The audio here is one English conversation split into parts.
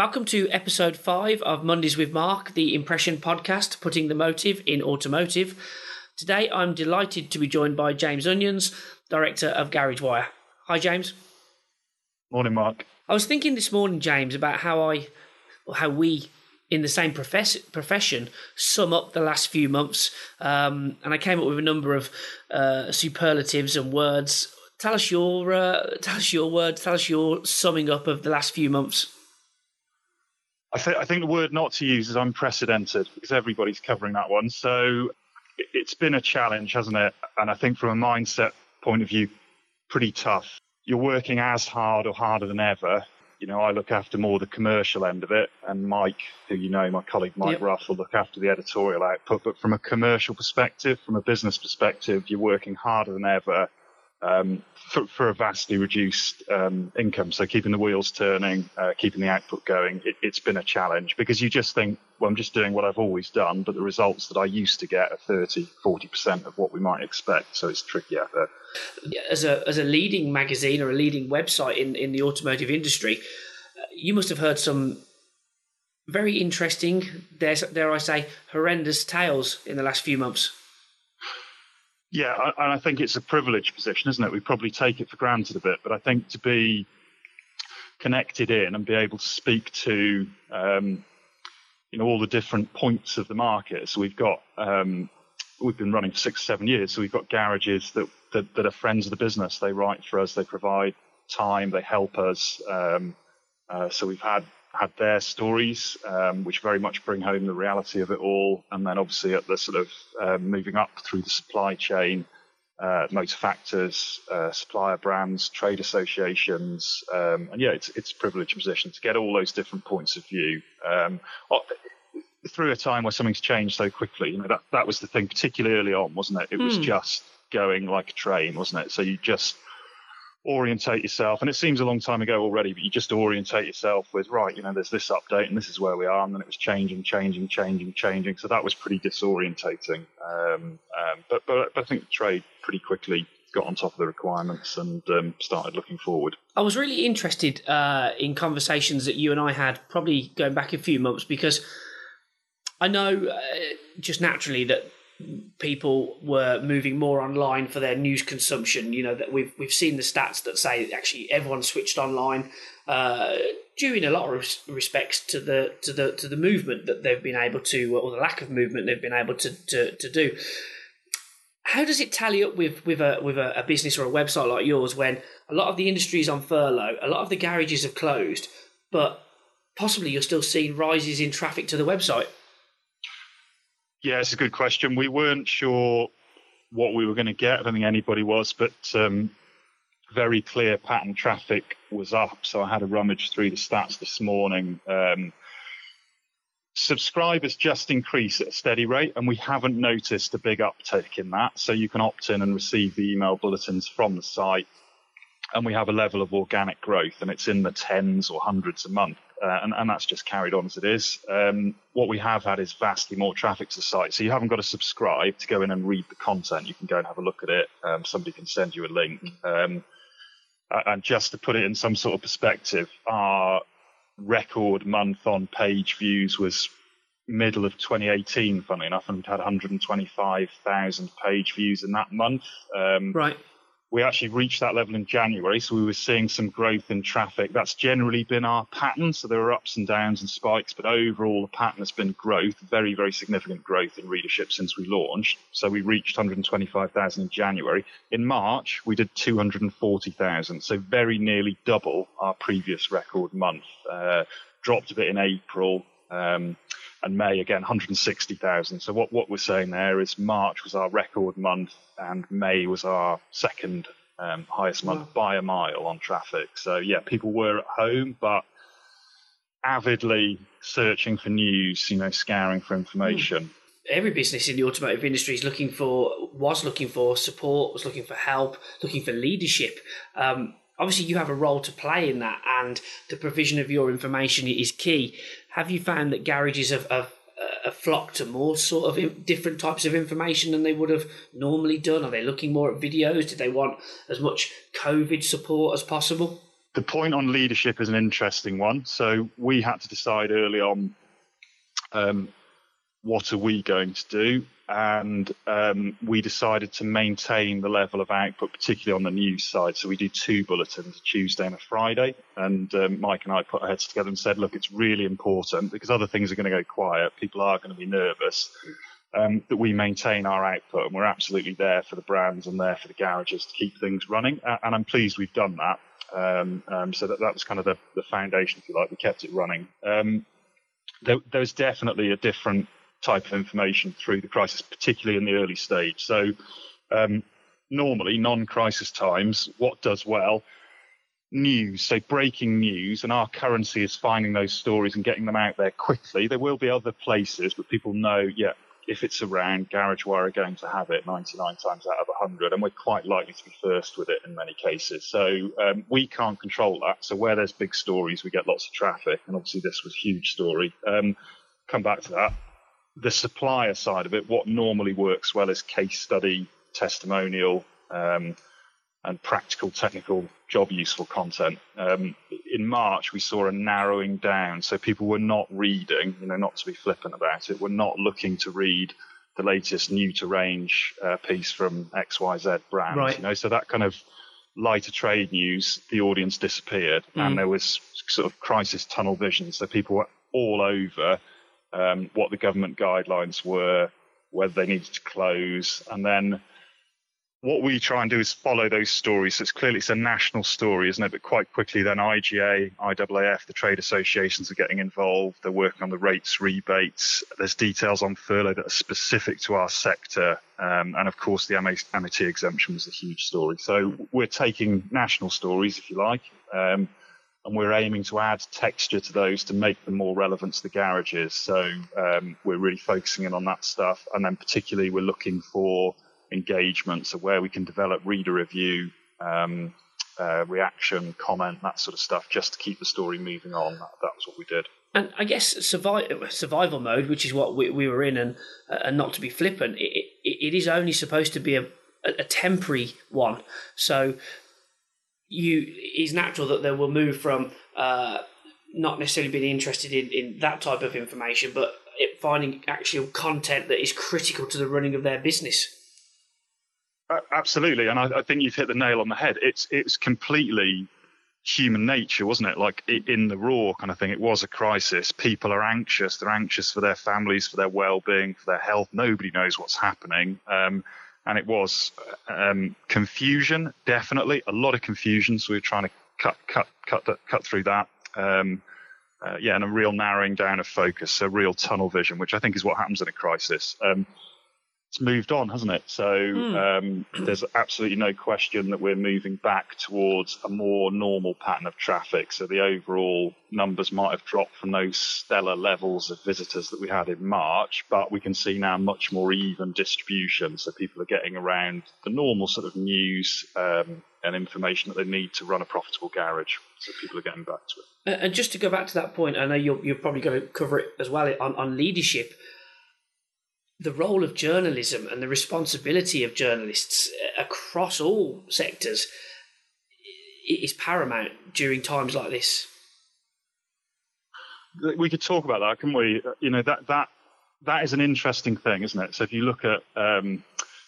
Welcome to episode five of Mondays with Mark, the impression podcast, putting the motive in automotive. Today, I'm delighted to be joined by James Onions, director of Garage Wire. Hi, James. Morning, Mark. I was thinking this morning, James, about how I, or how we in the same profess- profession sum up the last few months, um, and I came up with a number of uh, superlatives and words. Tell us your uh, tell us your words. Tell us your summing up of the last few months. I, th- I think the word not to use is unprecedented because everybody's covering that one. So it's been a challenge, hasn't it? And I think from a mindset point of view, pretty tough. You're working as hard or harder than ever. You know, I look after more the commercial end of it, and Mike, who you know, my colleague Mike yep. Ruff, will look after the editorial output. But from a commercial perspective, from a business perspective, you're working harder than ever um, for, for, a vastly reduced um, income. So keeping the wheels turning, uh, keeping the output going, it, has been a challenge because you just think, well, I'm just doing what I've always done, but the results that I used to get are 30, 40% of what we might expect. So it's tricky out there. As a, as a leading magazine or a leading website in, in the automotive industry, uh, you must have heard some very interesting, dare, dare I say, horrendous tales in the last few months. Yeah, and I think it's a privileged position, isn't it? We probably take it for granted a bit, but I think to be connected in and be able to speak to, um, you know, all the different points of the market. So we've got, um, we've been running for six, seven years. So we've got garages that, that, that are friends of the business. They write for us, they provide time, they help us. Um, uh, so we've had had their stories, um, which very much bring home the reality of it all. And then obviously at the sort of uh, moving up through the supply chain, uh, motor factors, uh, supplier brands, trade associations, um, and yeah, it's it's a privileged position to get all those different points of view um, through a time where something's changed so quickly. You know that that was the thing, particularly early on, wasn't it? It was mm. just going like a train, wasn't it? So you just orientate yourself. And it seems a long time ago already, but you just orientate yourself with, right, you know, there's this update and this is where we are. And then it was changing, changing, changing, changing. So that was pretty disorientating. Um, um, but, but, but I think trade pretty quickly got on top of the requirements and um, started looking forward. I was really interested uh, in conversations that you and I had, probably going back a few months, because I know uh, just naturally that people were moving more online for their news consumption. You know that we've we've seen the stats that say actually everyone switched online, uh, due in a lot of respects to the to the to the movement that they've been able to, or the lack of movement they've been able to to, to do. How does it tally up with with a with a, a business or a website like yours when a lot of the industry is on furlough, a lot of the garages have closed, but possibly you're still seeing rises in traffic to the website? Yeah, it's a good question. We weren't sure what we were going to get. I don't think anybody was, but um, very clear pattern traffic was up. So I had a rummage through the stats this morning. Um, subscribers just increase at a steady rate, and we haven't noticed a big uptake in that. So you can opt in and receive the email bulletins from the site, and we have a level of organic growth, and it's in the tens or hundreds a month uh, and, and, that's just carried on as it is. Um, what we have had is vastly more traffic to the site, so you haven't got to subscribe to go in and read the content. You can go and have a look at it. Um, somebody can send you a link. Um, and just to put it in some sort of perspective, our record month on page views was middle of 2018, funnily enough, and we'd had 125,000 page views in that month. Um, right we actually reached that level in January, so we were seeing some growth in traffic. That's generally been our pattern. So there are ups and downs and spikes, but overall the pattern has been growth, very, very significant growth in readership since we launched. So we reached 125,000 in January. In March, we did 240,000, so very nearly double our previous record month. Uh, dropped a bit in April. Um, and May again 160,000. So what, what we're saying there is March was our record month and May was our second um, highest month wow. by a mile on traffic. So yeah, people were at home, but avidly searching for news, you know, scouring for information. Mm. Every business in the automotive industry is looking for, was looking for support, was looking for help, looking for leadership. Um, obviously you have a role to play in that and the provision of your information is key have you found that garages have, have, uh, have flocked to more sort of different types of information than they would have normally done? Are they looking more at videos? Do they want as much covid support as possible? The point on leadership is an interesting one. So we had to decide early on um, what are we going to do, and um, we decided to maintain the level of output, particularly on the news side. So we do two bulletins, a Tuesday and a Friday. And um, Mike and I put our heads together and said, look, it's really important because other things are going to go quiet. People are going to be nervous. Um, that we maintain our output and we're absolutely there for the brands and there for the garages to keep things running. And I'm pleased we've done that. Um, um, so that, that was kind of the, the, foundation, if you like. We kept it running. Um, there, there was definitely a different type of information through the crisis, particularly in the early stage. So, um, normally, non crisis times, what does well? News, so breaking news, and our currency is finding those stories and getting them out there quickly. There will be other places, but people know, yeah, if it's around, GarageWire are going to have it 99 times out of 100, and we're quite likely to be first with it in many cases. So um, we can't control that. So where there's big stories, we get lots of traffic, and obviously this was huge story. Um, come back to that the supplier side of it, what normally works well is case study, testimonial, um, and practical, technical, job useful content. Um, in March, we saw a narrowing down, so people were not reading, you know, not to be flippant about it, were not looking to read the latest new to range uh, piece from XYZ brand. Right. You know, so that kind of lighter trade news, the audience disappeared, mm. and there was sort of crisis tunnel vision. So people were all over um, what the government guidelines were, whether they needed to close, and then what we try and do is follow those stories. So it's clearly it's a national story, isn't it? But quite quickly, then IGA, IAAF, the trade associations are getting involved. They're working on the rates, rebates. There's details on furlough that are specific to our sector, um, and of course, the MOT exemption was a huge story. So we're taking national stories, if you like. Um, and we're aiming to add texture to those to make them more relevant to the garages. So um, we're really focusing in on that stuff, and then particularly we're looking for engagement, so where we can develop reader review, um, uh, reaction, comment, that sort of stuff, just to keep the story moving on. That, that was what we did. And I guess survival, survival mode, which is what we, we were in, and uh, and not to be flippant, it, it, it is only supposed to be a, a temporary one. So you it's natural that they will move from uh, not necessarily being interested in, in that type of information, but finding actual content that is critical to the running of their business. Absolutely, and I, I think you've hit the nail on the head. It's it's completely human nature, wasn't it? Like in the raw kind of thing, it was a crisis. People are anxious. They're anxious for their families, for their well-being, for their health. Nobody knows what's happening. Um, and it was um, confusion, definitely a lot of confusion. So we were trying to cut, cut, cut, cut through that. Um, uh, yeah, and a real narrowing down of focus, a real tunnel vision, which I think is what happens in a crisis. Um, it's moved on, hasn't it? So mm. um, there's absolutely no question that we're moving back towards a more normal pattern of traffic. So the overall numbers might have dropped from those stellar levels of visitors that we had in March, but we can see now much more even distribution. So people are getting around the normal sort of news um, and information that they need to run a profitable garage. So people are getting back to it. And just to go back to that point, I know you're, you're probably going to cover it as well on, on leadership the role of journalism and the responsibility of journalists uh, across all sectors is paramount during times like this. We could talk about that, can we? You know that that that is an interesting thing, isn't it? So if you look at um,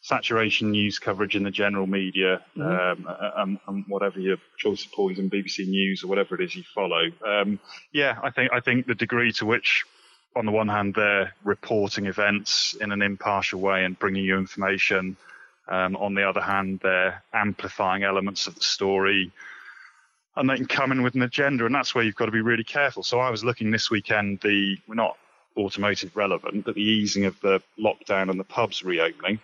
saturation news coverage in the general media, mm-hmm. um, and, and, whatever your choice of poison, BBC News or whatever it is you follow, um, yeah, I think I think the degree to which on the one hand, they're reporting events in an impartial way and bringing you information. Um, on the other hand, they're amplifying elements of the story and they can come in with an agenda. And that's where you've got to be really careful. So I was looking this weekend, the, we're not automotive relevant, but the easing of the lockdown and the pubs reopening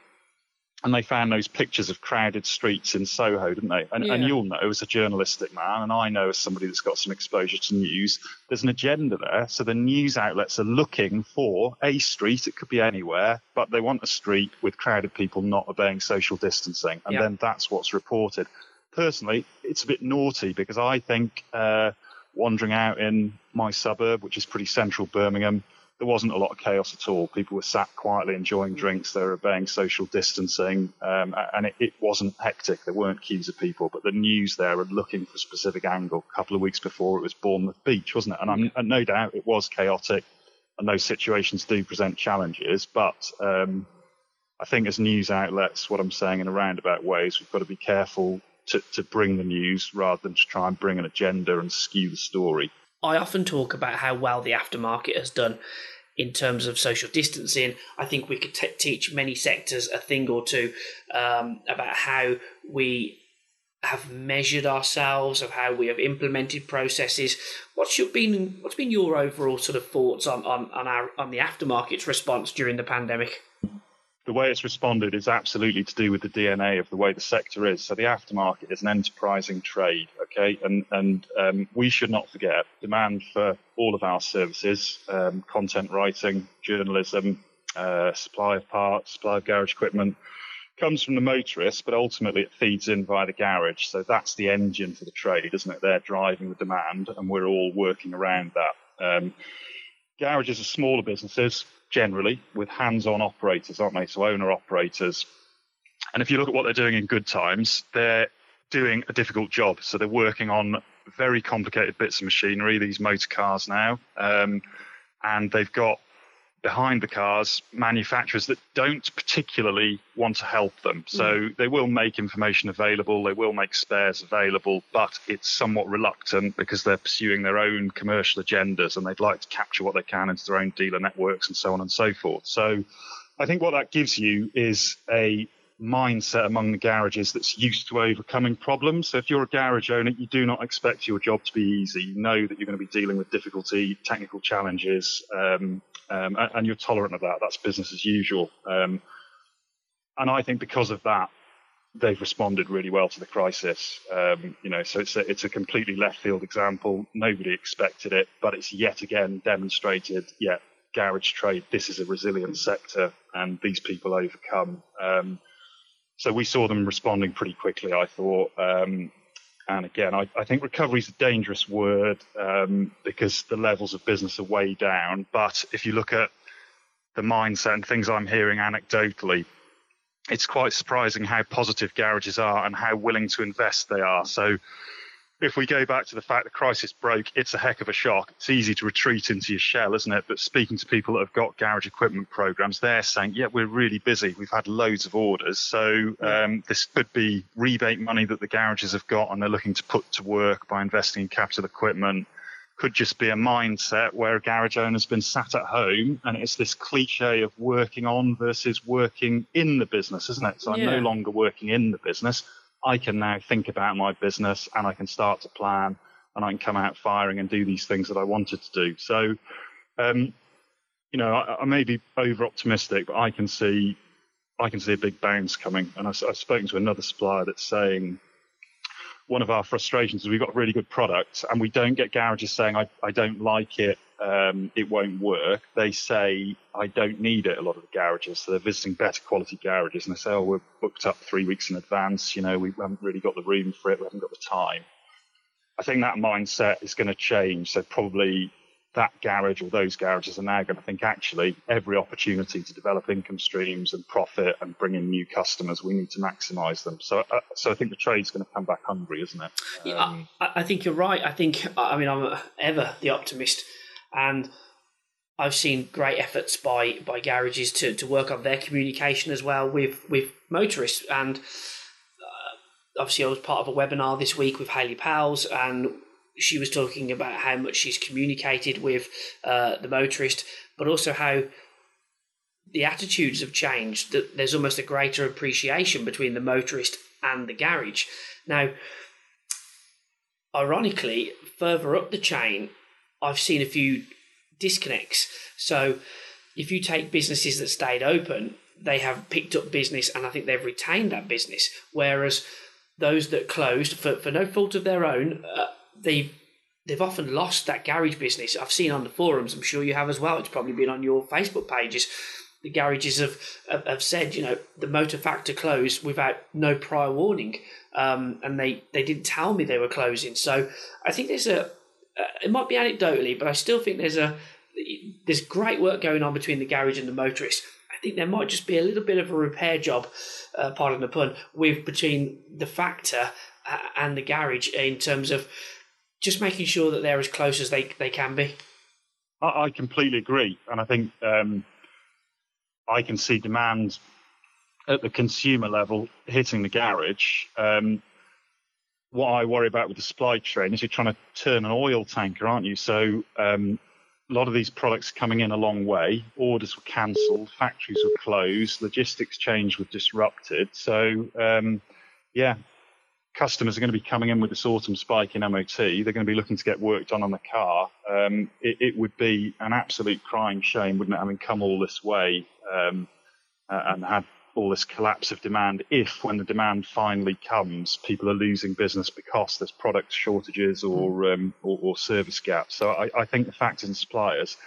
and they found those pictures of crowded streets in Soho, didn't they? And, yeah. and, you'll know as a journalistic man, and I know as somebody that's got some exposure to news, there's an agenda there. So the news outlets are looking for a street, it could be anywhere, but they want a street with crowded people not obeying social distancing. And yeah. then that's what's reported. Personally, it's a bit naughty because I think uh, wandering out in my suburb, which is pretty central Birmingham, there wasn't a lot of chaos at all. People were sat quietly enjoying drinks. They were obeying social distancing, um, and it, it, wasn't hectic. There weren't queues of people, but the news there were looking for a specific angle. A couple of weeks before, it was Bournemouth Beach, wasn't it? And, I'm, and no doubt it was chaotic, and those situations do present challenges. But um, I think as news outlets, what I'm saying in a roundabout way is we've got to be careful to, to bring the news rather than to try and bring an agenda and skew the story. I often talk about how well the aftermarket has done in terms of social distancing. I think we could t- teach many sectors a thing or two um, about how we have measured ourselves, of how we have implemented processes. What's your, been what's been your overall sort of thoughts on on on, our, on the aftermarket's response during the pandemic? The way it's responded is absolutely to do with the DNA of the way the sector is. So the aftermarket is an enterprising trade, okay, and and um, we should not forget demand for all of our services, um, content writing, journalism, uh, supply of parts, supply of garage equipment, comes from the motorist, but ultimately it feeds in via the garage. So that's the engine for the trade, isn't it? They're driving the demand, and we're all working around that. Um, garages are smaller businesses generally with hands-on operators, aren't they? So owner operators. And if you look at what they're doing in good times, they're doing a difficult job. So they're working on very complicated bits of machinery, these motor cars now, um, and they've got behind the cars manufacturers that don't particularly want to help them. So mm. they will make information available, they will make spares available, but it's somewhat reluctant because they're pursuing their own commercial agendas and they'd like to capture what they can into their own dealer networks and so on and so forth. So I think what that gives you is a mindset among the garages that's used to overcoming problems. So if you're a garage owner, you do not expect your job to be easy. You know that you're going to be dealing with difficulty, technical challenges, um, um, and you're tolerant of that. That's business as usual. Um, and I think because of that, they've responded really well to the crisis. Um, you know, so it's a, it's a completely left field example. Nobody expected it, but it's yet again demonstrated. Yeah, garage trade. This is a resilient sector, and these people overcome. Um, so we saw them responding pretty quickly. I thought. Um, and again, I, I, think recovery is a dangerous word um, because the levels of business are way down. But if you look at the mindset and things I'm hearing anecdotally, it's quite surprising how positive garages are and how willing to invest they are. So if we go back to the fact the crisis broke, it's a heck of a shock. It's easy to retreat into your shell, isn't it? But speaking to people that have got garage equipment programs, they're saying, yeah, we're really busy. We've had loads of orders. So um, this could be rebate money that the garages have got and they're looking to put to work by investing in capital equipment. Could just be a mindset where a garage owner's been sat at home and it's this cliche of working on versus working in the business, isn't it? So yeah. I'm no longer working in the business. I can now think about my business and I can start to plan and I can come out firing and do these things that I wanted to do. So, um, you know, I, I, may be over optimistic, but I can see, I can see a big bounce coming. And I, I've spoken to another supplier that's saying one of our frustrations is we've got really good product and we don't get garages saying I, I don't like it um, it won't work. They say, I don't need it, a lot of the garages. So they're visiting better quality garages and they say, oh, we're booked up three weeks in advance. You know, we haven't really got the room for it. We haven't got the time. I think that mindset is going to change. So probably that garage or those garages are now going to think actually every opportunity to develop income streams and profit and bring in new customers, we need to maximise them. So, uh, so I think the trade's going to come back hungry, isn't it? Yeah, I, I, think you're right. I think I mean I'm ever the optimist and I've seen great efforts by by garages to, to work on their communication as well with with motorists. And uh, obviously, I was part of a webinar this week with Hayley Pells, and she was talking about how much she's communicated with uh, the motorist, but also how the attitudes have changed. That there's almost a greater appreciation between the motorist and the garage. Now, ironically, further up the chain, I've seen a few disconnects. So if you take businesses that stayed open, they have picked up business and I think they've retained that business. Whereas those that closed, for, for no fault of their own, uh, they've they've often lost that garage business. I've seen on the forums, I'm sure you have as well. It's probably been on your Facebook pages. The garages have have, have said, you know, the motor factor closed without no prior warning, um, and they they didn't tell me they were closing. So I think there's a it might be anecdotally, but I still think there's a there's great work going on between the garage and the motorist. I think there might just be a little bit of a repair job, uh, pardon the pun, with between the factor uh, and the garage in terms of just making sure that they're as close as they, they can be. I, I completely agree, and I think um, I can see demand at the consumer level hitting the garage. Um, what I worry about with the supply chain is you're trying to turn an oil tanker, aren't you? So um, a lot of these products coming in a long way. Orders were cancelled, factories were closed, logistics change was disrupted. So um, yeah, customers are going to be coming in with this autumn spike in MOT. They're going to be looking to get work done on the car. Um, it, it, would be an absolute crying shame, wouldn't it, having come all this way um, and had all this collapse of demand if, when the demand finally comes, people are losing business because there's product shortages or um, or, or, service gaps. So I, I, think the factors and suppliers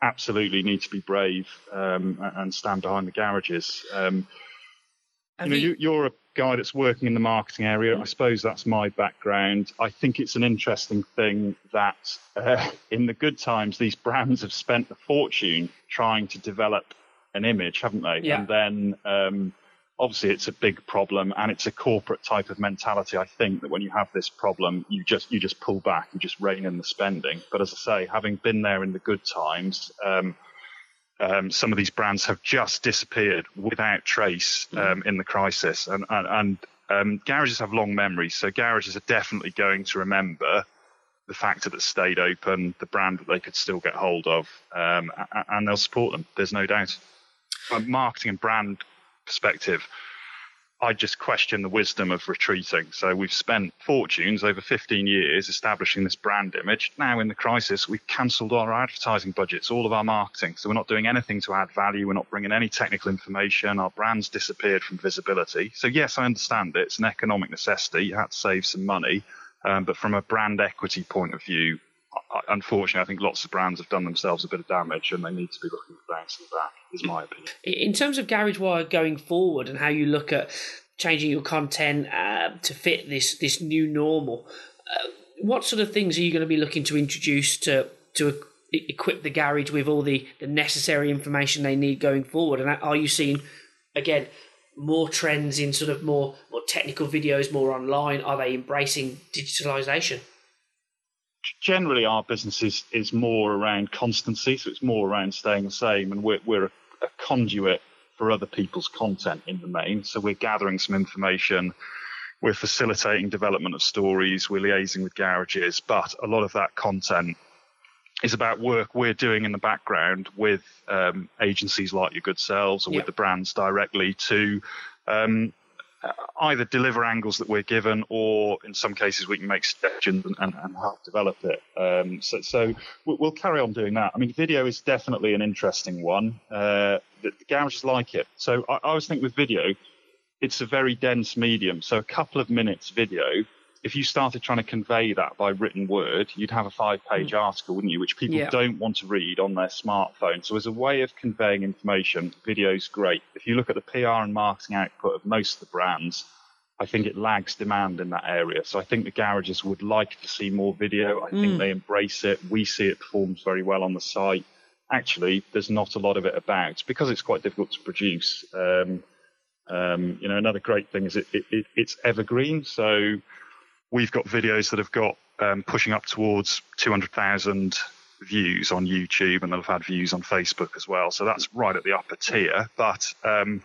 absolutely need to be brave um, and stand behind the garages. Um, you know, you, you're a guy that's working in the marketing area. I suppose that's my background. I think it's an interesting thing that uh, in the good times, these brands have spent a fortune trying to develop an image, haven't they? Yeah. And then um, obviously it's a big problem and it's a corporate type of mentality. I think that when you have this problem, you just you just pull back, you just rein in the spending. But as I say, having been there in the good times. Um, um, some of these brands have just disappeared without trace mm. um, in the crisis, and, and, and um, garages have long memories, so garages are definitely going to remember the factor that stayed open, the brand that they could still get hold of, um, and they'll support them. There's no doubt from a marketing and brand perspective, I just question the wisdom of retreating. So we've spent fortunes over 15 years establishing this brand image. Now in the crisis, we've cancelled our advertising budgets, all of our marketing. So we're not doing anything to add value. We're not bringing any technical information. Our brand's disappeared from visibility. So yes, I understand it. It's an economic necessity. You had to save some money. Um, but from a brand equity point of view, unfortunately, I think lots of brands have done themselves a bit of damage, and they need to be looking for bouncing back. Is my opinion. In terms of GarageWire going forward, and how you look at changing your content uh, to fit this this new normal, uh, what sort of things are you going to be looking to introduce to to equip the garage with all the, the necessary information they need going forward? And are you seeing again? more trends in sort of more more technical videos, more online? Are they embracing digitalization? Generally our business is, is more around constancy, so it's more around staying the same, and we're, we're a, a conduit for other people's content in the main. So we're gathering some information, we're facilitating development of stories, we're liaising with garages, but a lot of that content is about work we're doing in the background with um, agencies like Your Good Selves or with the brands directly to um, either deliver angles that we're given, or in some cases we can make suggestions and, and, and help develop it. Um, so, so, we'll carry on doing that. I mean, video is definitely an interesting one. Uh, the, the garages like it. So I, I always think with video, it's a very dense medium. So a couple of minutes video if you started trying to convey that by written word, you'd have a five page mm. article, wouldn't you? Which people yeah. don't want to read on their smartphone. So, as a way of conveying information, video's great. If you look at the PR and marketing output of most of the brands, I think it lags demand in that area. So, I think the garages would like to see more video. I mm. think they embrace it. We see it performs very well on the site. Actually, there's not a lot of it about because it's quite difficult to produce. Um, um, you know, another great thing is it, it, it, it's evergreen. So, we've got videos that have got um, pushing up towards 200,000 views on YouTube, and they'll have had views on Facebook as well. So that's right at the upper tier. But um,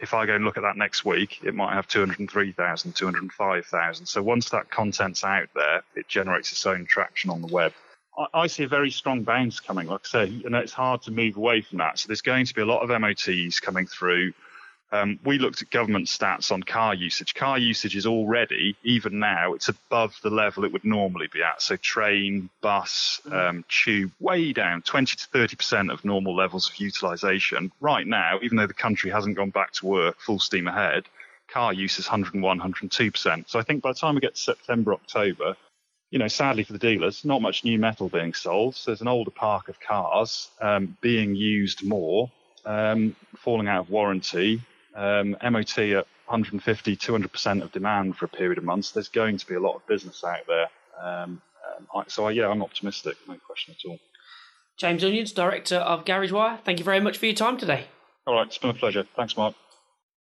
if I go and look at that next week, it might have 203,000, 205,000. So once that content's out there, it generates its own traction on the web. I, I see a very strong bounce coming. Like I say, know, it's hard to move away from that. So there's going to be a lot of MOTs coming through um, we looked at government stats on car usage. Car usage is already, even now, it's above the level it would normally be at. So train, bus, um, tube, way down, 20 to 30% of normal levels of utilization. Right now, even though the country hasn't gone back to work full steam ahead, car use is 101, 102%. So I think by the time we get to September, October, you know, sadly for the dealers, not much new metal being sold. So there's an older park of cars um, being used more, um, falling out of warranty, um, MOT at 150, 200% of demand for a period of months, there's going to be a lot of business out there. Um, um, I, so, I, yeah, I'm optimistic, no question at all. James Onions, Director of Garage Wire, thank you very much for your time today. All right, it's been a pleasure. Thanks, Mark.